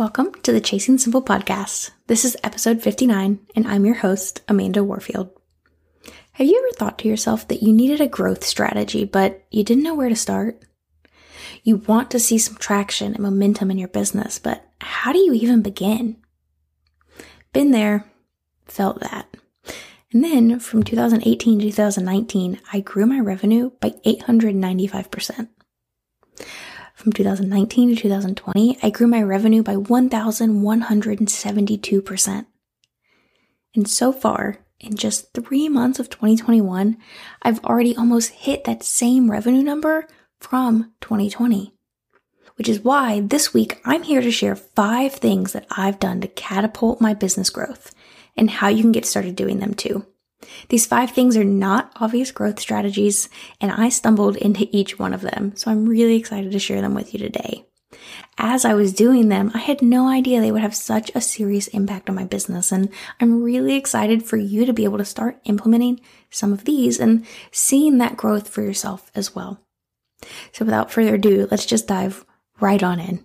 Welcome to the Chasing Simple podcast. This is episode 59, and I'm your host, Amanda Warfield. Have you ever thought to yourself that you needed a growth strategy, but you didn't know where to start? You want to see some traction and momentum in your business, but how do you even begin? Been there, felt that. And then from 2018 to 2019, I grew my revenue by 895%. From 2019 to 2020, I grew my revenue by 1,172%. And so far, in just three months of 2021, I've already almost hit that same revenue number from 2020. Which is why this week I'm here to share five things that I've done to catapult my business growth and how you can get started doing them too. These five things are not obvious growth strategies, and I stumbled into each one of them, so I'm really excited to share them with you today. As I was doing them, I had no idea they would have such a serious impact on my business, and I'm really excited for you to be able to start implementing some of these and seeing that growth for yourself as well. So, without further ado, let's just dive right on in.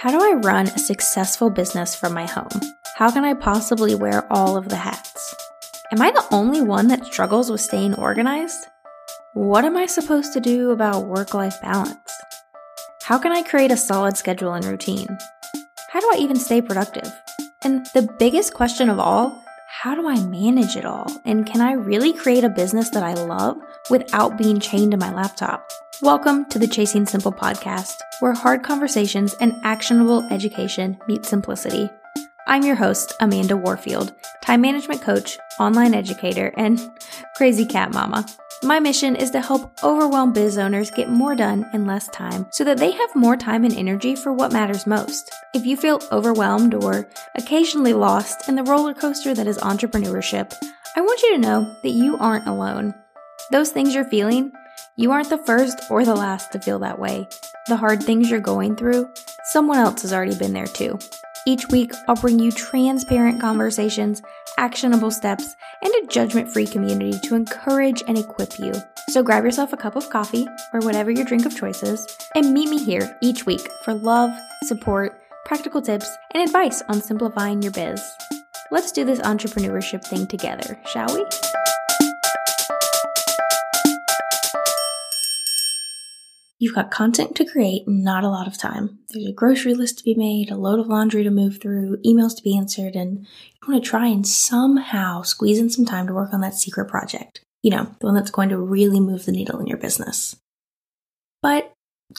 How do I run a successful business from my home? How can I possibly wear all of the hats? Am I the only one that struggles with staying organized? What am I supposed to do about work life balance? How can I create a solid schedule and routine? How do I even stay productive? And the biggest question of all, how do I manage it all? And can I really create a business that I love without being chained to my laptop? Welcome to the Chasing Simple podcast, where hard conversations and actionable education meet simplicity. I'm your host, Amanda Warfield, time management coach, online educator, and crazy cat mama. My mission is to help overwhelmed biz owners get more done in less time so that they have more time and energy for what matters most. If you feel overwhelmed or occasionally lost in the roller coaster that is entrepreneurship, I want you to know that you aren't alone. Those things you're feeling, you aren't the first or the last to feel that way. The hard things you're going through, someone else has already been there too. Each week, I'll bring you transparent conversations, actionable steps, and a judgment free community to encourage and equip you. So grab yourself a cup of coffee or whatever your drink of choice is, and meet me here each week for love, support, practical tips, and advice on simplifying your biz. Let's do this entrepreneurship thing together, shall we? You've got content to create, not a lot of time. There's a grocery list to be made, a load of laundry to move through, emails to be answered, and you want to try and somehow squeeze in some time to work on that secret project. You know, the one that's going to really move the needle in your business. But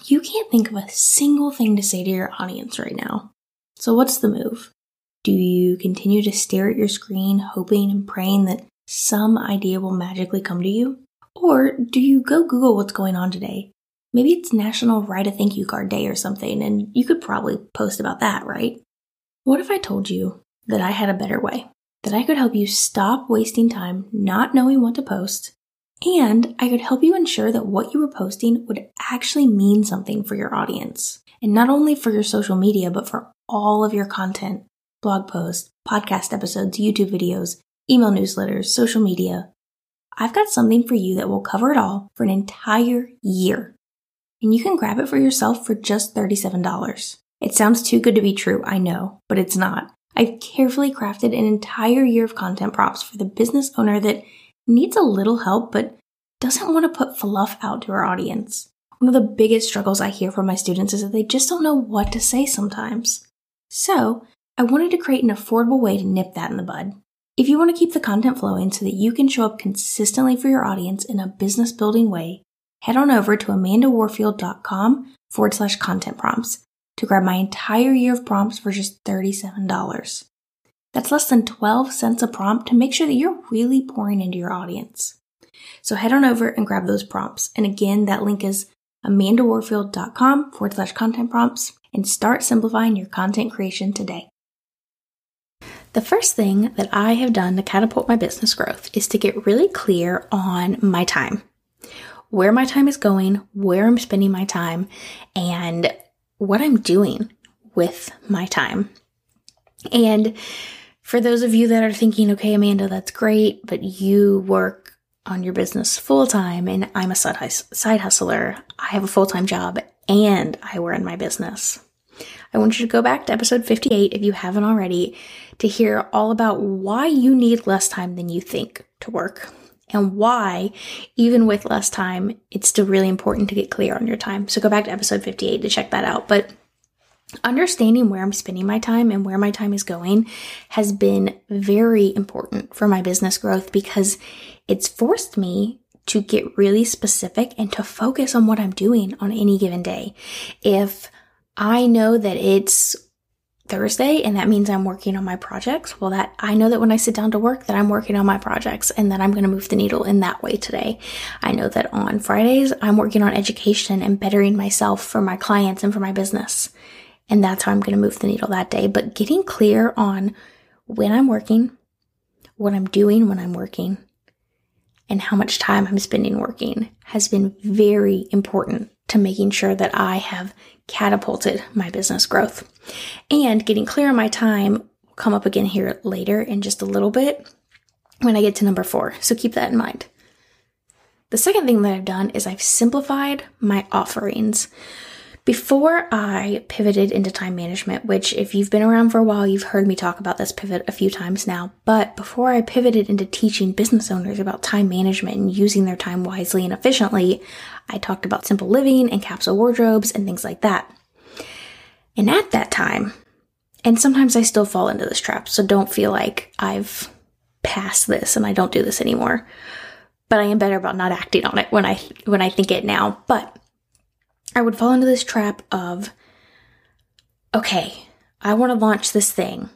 you can't think of a single thing to say to your audience right now. So, what's the move? Do you continue to stare at your screen, hoping and praying that some idea will magically come to you? Or do you go Google what's going on today Maybe it's National Write a Thank You Card Day or something, and you could probably post about that, right? What if I told you that I had a better way? That I could help you stop wasting time not knowing what to post, and I could help you ensure that what you were posting would actually mean something for your audience. And not only for your social media, but for all of your content blog posts, podcast episodes, YouTube videos, email newsletters, social media. I've got something for you that will cover it all for an entire year and you can grab it for yourself for just $37. It sounds too good to be true, I know, but it's not. I've carefully crafted an entire year of content props for the business owner that needs a little help but doesn't want to put fluff out to our audience. One of the biggest struggles I hear from my students is that they just don't know what to say sometimes. So, I wanted to create an affordable way to nip that in the bud. If you want to keep the content flowing so that you can show up consistently for your audience in a business building way, head on over to amandawarfield.com forward slash content prompts to grab my entire year of prompts for just $37. That's less than 12 cents a prompt to make sure that you're really pouring into your audience. So head on over and grab those prompts. And again, that link is amandawarfield.com forward slash content prompts and start simplifying your content creation today. The first thing that I have done to catapult my business growth is to get really clear on my time where my time is going, where I'm spending my time, and what I'm doing with my time. And for those of you that are thinking, okay, Amanda, that's great, but you work on your business full time and I'm a side hustler. I have a full time job and I run my business. I want you to go back to episode 58 if you haven't already to hear all about why you need less time than you think to work and why, even with less time, it's still really important to get clear on your time. So go back to episode 58 to check that out. But understanding where I'm spending my time and where my time is going has been very important for my business growth because it's forced me to get really specific and to focus on what I'm doing on any given day. If I know that it's Thursday and that means I'm working on my projects. Well, that I know that when I sit down to work that I'm working on my projects and that I'm going to move the needle in that way today. I know that on Fridays I'm working on education and bettering myself for my clients and for my business. And that's how I'm going to move the needle that day. But getting clear on when I'm working, what I'm doing when I'm working, and how much time I'm spending working has been very important to making sure that I have catapulted my business growth. And getting clear on my time will come up again here later in just a little bit when I get to number four. So keep that in mind. The second thing that I've done is I've simplified my offerings. Before I pivoted into time management, which if you've been around for a while, you've heard me talk about this pivot a few times now, but before I pivoted into teaching business owners about time management and using their time wisely and efficiently, I talked about simple living and capsule wardrobes and things like that. And at that time, and sometimes I still fall into this trap, so don't feel like I've passed this and I don't do this anymore. But I am better about not acting on it when I when I think it now. But I would fall into this trap of, okay, I want to launch this thing,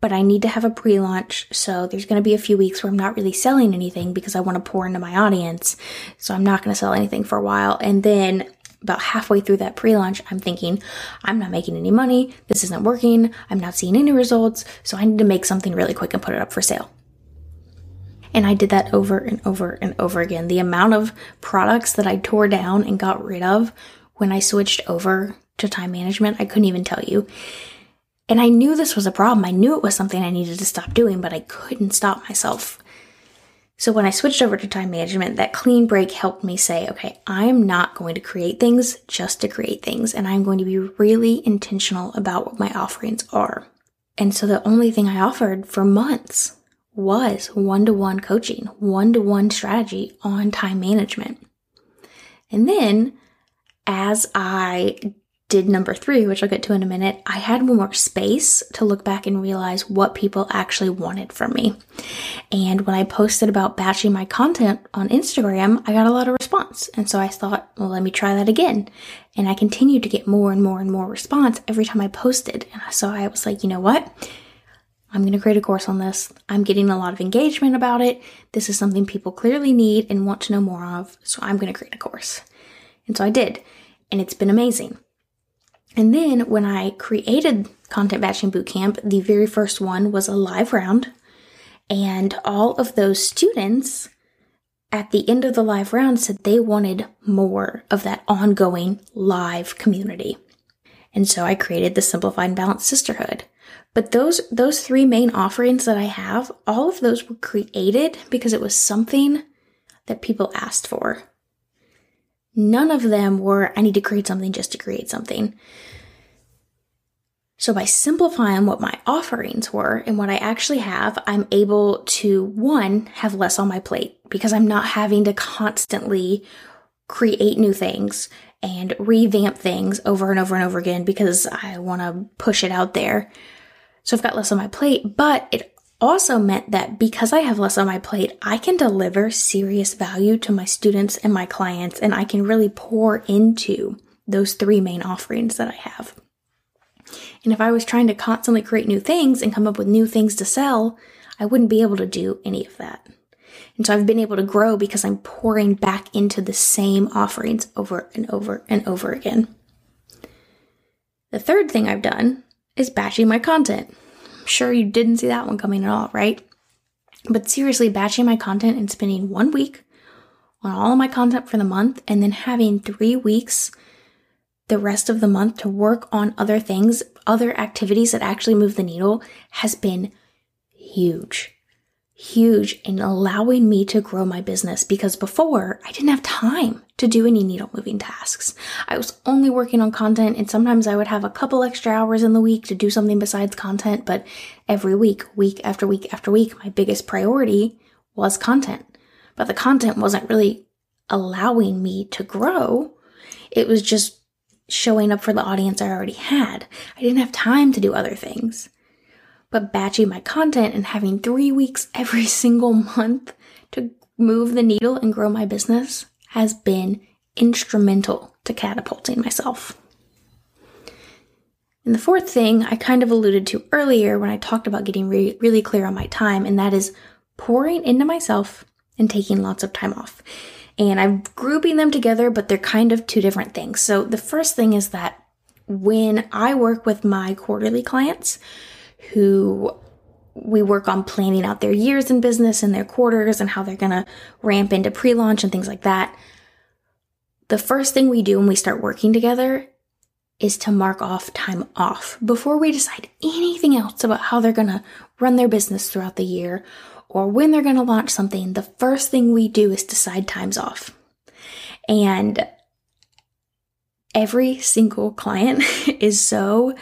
but I need to have a pre launch. So there's going to be a few weeks where I'm not really selling anything because I want to pour into my audience. So I'm not going to sell anything for a while. And then about halfway through that pre launch, I'm thinking, I'm not making any money. This isn't working. I'm not seeing any results. So I need to make something really quick and put it up for sale. And I did that over and over and over again. The amount of products that I tore down and got rid of when I switched over to time management, I couldn't even tell you. And I knew this was a problem. I knew it was something I needed to stop doing, but I couldn't stop myself. So when I switched over to time management, that clean break helped me say, okay, I'm not going to create things just to create things, and I'm going to be really intentional about what my offerings are. And so the only thing I offered for months was one to one coaching, one to one strategy on time management. And then as I did number three, which I'll get to in a minute, I had more space to look back and realize what people actually wanted from me. And when I posted about batching my content on Instagram, I got a lot of response. And so I thought, well, let me try that again. And I continued to get more and more and more response every time I posted. And so I was like, you know what? I'm going to create a course on this. I'm getting a lot of engagement about it. This is something people clearly need and want to know more of. So I'm going to create a course. And so I did. And it's been amazing. And then when I created Content Batching Bootcamp, the very first one was a live round. And all of those students at the end of the live round said they wanted more of that ongoing live community. And so I created the Simplified and Balanced Sisterhood. But those those three main offerings that I have, all of those were created because it was something that people asked for. None of them were I need to create something just to create something. So by simplifying what my offerings were and what I actually have, I'm able to one, have less on my plate because I'm not having to constantly create new things and revamp things over and over and over again because I want to push it out there. So I've got less on my plate, but it also meant that because I have less on my plate, I can deliver serious value to my students and my clients, and I can really pour into those three main offerings that I have. And if I was trying to constantly create new things and come up with new things to sell, I wouldn't be able to do any of that. And so I've been able to grow because I'm pouring back into the same offerings over and over and over again. The third thing I've done is batching my content. I'm sure you didn't see that one coming at all, right? But seriously, batching my content and spending one week on all of my content for the month and then having three weeks the rest of the month to work on other things, other activities that actually move the needle has been huge huge in allowing me to grow my business because before I didn't have time to do any needle moving tasks. I was only working on content and sometimes I would have a couple extra hours in the week to do something besides content, but every week, week after week after week, my biggest priority was content. But the content wasn't really allowing me to grow. It was just showing up for the audience I already had. I didn't have time to do other things but batching my content and having three weeks every single month to move the needle and grow my business has been instrumental to catapulting myself. And the fourth thing I kind of alluded to earlier when I talked about getting re- really clear on my time, and that is pouring into myself and taking lots of time off. And I'm grouping them together, but they're kind of two different things. So the first thing is that when I work with my quarterly clients, who we work on planning out their years in business and their quarters and how they're going to ramp into pre launch and things like that. The first thing we do when we start working together is to mark off time off before we decide anything else about how they're going to run their business throughout the year or when they're going to launch something. The first thing we do is decide times off. And every single client is so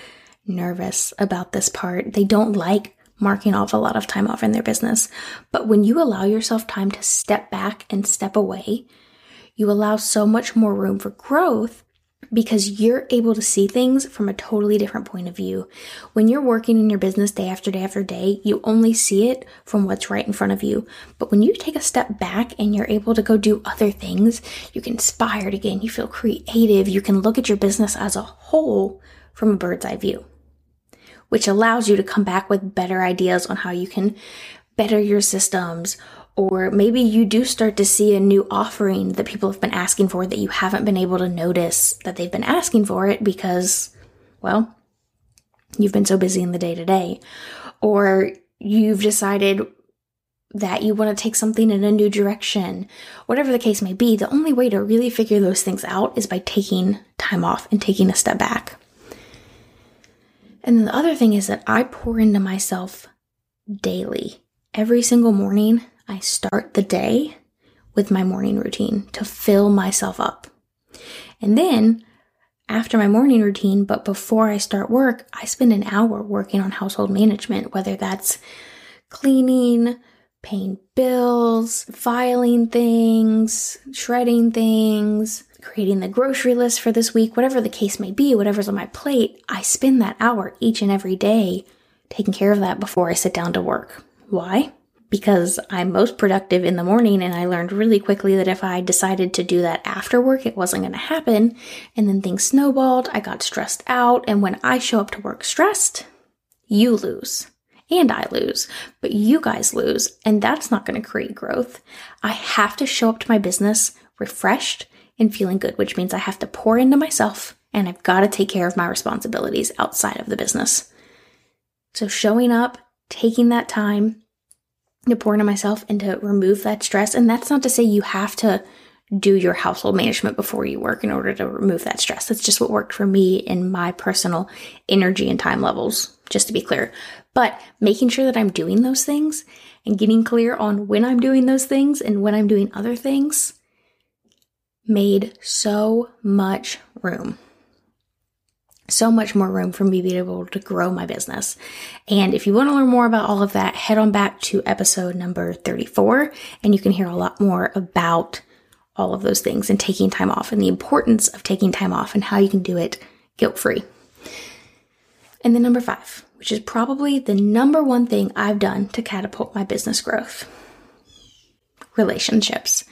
nervous about this part. They don't like marking off a lot of time off in their business. But when you allow yourself time to step back and step away, you allow so much more room for growth because you're able to see things from a totally different point of view. When you're working in your business day after day after day, you only see it from what's right in front of you. But when you take a step back and you're able to go do other things, you get inspired again, you feel creative, you can look at your business as a whole from a bird's eye view which allows you to come back with better ideas on how you can better your systems. Or maybe you do start to see a new offering that people have been asking for that you haven't been able to notice that they've been asking for it because, well, you've been so busy in the day to day. Or you've decided that you want to take something in a new direction, whatever the case may be, the only way to really figure those things out is by taking time off and taking a step back. And then the other thing is that I pour into myself daily. Every single morning, I start the day with my morning routine to fill myself up. And then after my morning routine, but before I start work, I spend an hour working on household management, whether that's cleaning, paying bills, filing things, shredding things, creating the grocery list for this week, whatever the case may be, whatever's on my plate, I spend that hour each and every day taking care of that before I sit down to work. Why? Because I'm most productive in the morning, and I learned really quickly that if I decided to do that after work, it wasn't going to happen. And then things snowballed, I got stressed out, and when I show up to work stressed, you lose. And I lose, but you guys lose, and that's not going to create growth. I have to show up to my business refreshed and feeling good, which means I have to pour into myself and I've got to take care of my responsibilities outside of the business. So showing up, taking that time to pour into myself and to remove that stress. And that's not to say you have to do your household management before you work in order to remove that stress. That's just what worked for me in my personal energy and time levels, just to be clear. But making sure that I'm doing those things and getting clear on when I'm doing those things and when I'm doing other things made so much room. So much more room for me to be able to grow my business. And if you want to learn more about all of that, head on back to episode number 34 and you can hear a lot more about all of those things and taking time off and the importance of taking time off and how you can do it guilt free. And then number five, which is probably the number one thing I've done to catapult my business growth relationships.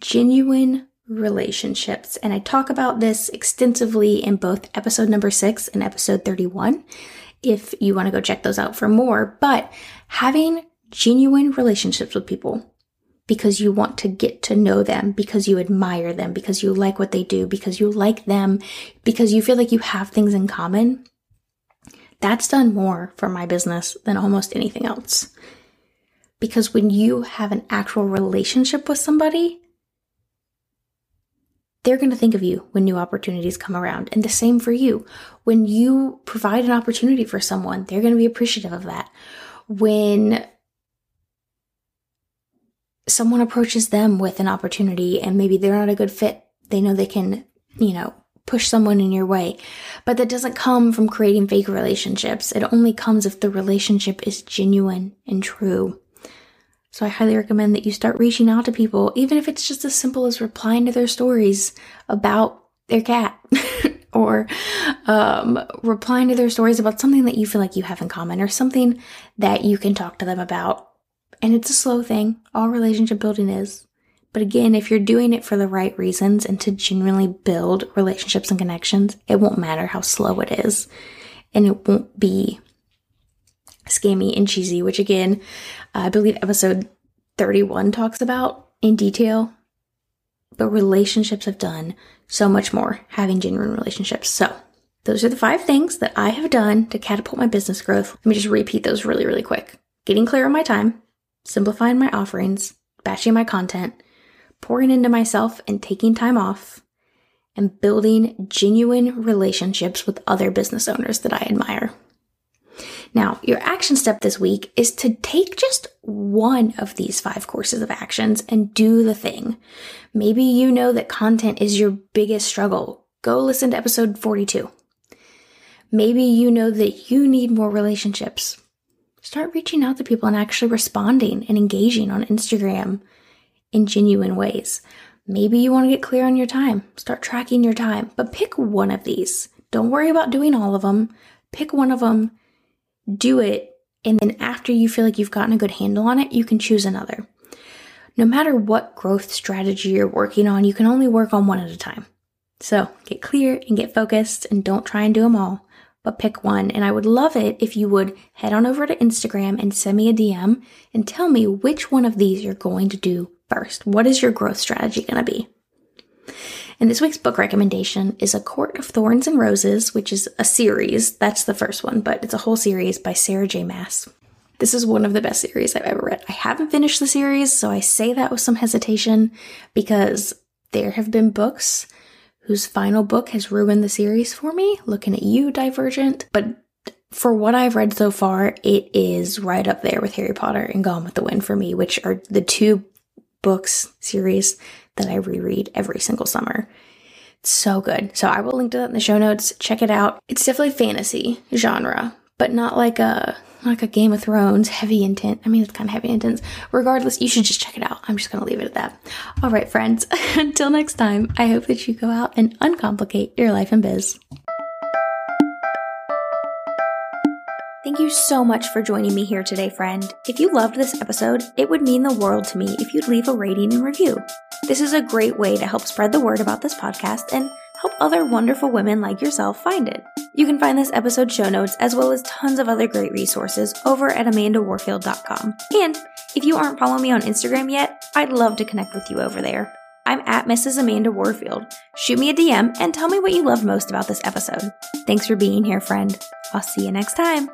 Genuine relationships. And I talk about this extensively in both episode number six and episode 31 if you want to go check those out for more. But having genuine relationships with people because you want to get to know them, because you admire them, because you like what they do, because you like them, because you feel like you have things in common. That's done more for my business than almost anything else. Because when you have an actual relationship with somebody, they're going to think of you when new opportunities come around. And the same for you. When you provide an opportunity for someone, they're going to be appreciative of that. When someone approaches them with an opportunity and maybe they're not a good fit. They know they can, you know, push someone in your way. But that doesn't come from creating fake relationships. It only comes if the relationship is genuine and true. So I highly recommend that you start reaching out to people, even if it's just as simple as replying to their stories about their cat or um, replying to their stories about something that you feel like you have in common or something that you can talk to them about. And it's a slow thing. All relationship building is. But again, if you're doing it for the right reasons and to genuinely build relationships and connections, it won't matter how slow it is. And it won't be scammy and cheesy, which again, I believe episode 31 talks about in detail. But relationships have done so much more having genuine relationships. So, those are the five things that I have done to catapult my business growth. Let me just repeat those really, really quick. Getting clear on my time, simplifying my offerings, batching my content, pouring into myself and taking time off, and building genuine relationships with other business owners that I admire. Now, your action step this week is to take just one of these five courses of actions and do the thing. Maybe you know that content is your biggest struggle. Go listen to episode 42. Maybe you know that you need more relationships. Start reaching out to people and actually responding and engaging on Instagram in genuine ways. Maybe you want to get clear on your time. Start tracking your time, but pick one of these. Don't worry about doing all of them. Pick one of them do it, and then after you feel like you've gotten a good handle on it, you can choose another. No matter what growth strategy you're working on, you can only work on one at a time. So get clear and get focused and don't try and do them all, but pick one. And I would love it if you would head on over to Instagram and send me a DM and tell me which one of these you're going to do first. What is your growth strategy going to be? And this week's book recommendation is A Court of Thorns and Roses, which is a series. That's the first one, but it's a whole series by Sarah J. Maas. This is one of the best series I've ever read. I haven't finished the series, so I say that with some hesitation because there have been books whose final book has ruined the series for me. Looking at you, Divergent. But for what I've read so far, it is right up there with Harry Potter and Gone with the Wind for me, which are the two books series that I reread every single summer. It's so good. So I will link to that in the show notes. Check it out. It's definitely fantasy genre, but not like a like a Game of Thrones heavy intent. I mean, it's kind of heavy intense. Regardless, you should just check it out. I'm just going to leave it at that. All right, friends. Until next time, I hope that you go out and uncomplicate your life and biz. Thank you so much for joining me here today, friend. If you loved this episode, it would mean the world to me if you'd leave a rating and review. This is a great way to help spread the word about this podcast and help other wonderful women like yourself find it. You can find this episode show notes as well as tons of other great resources over at amandawarfield.com. And if you aren't following me on Instagram yet, I'd love to connect with you over there. I'm at Mrs. Amanda Warfield. Shoot me a DM and tell me what you loved most about this episode. Thanks for being here, friend. I'll see you next time.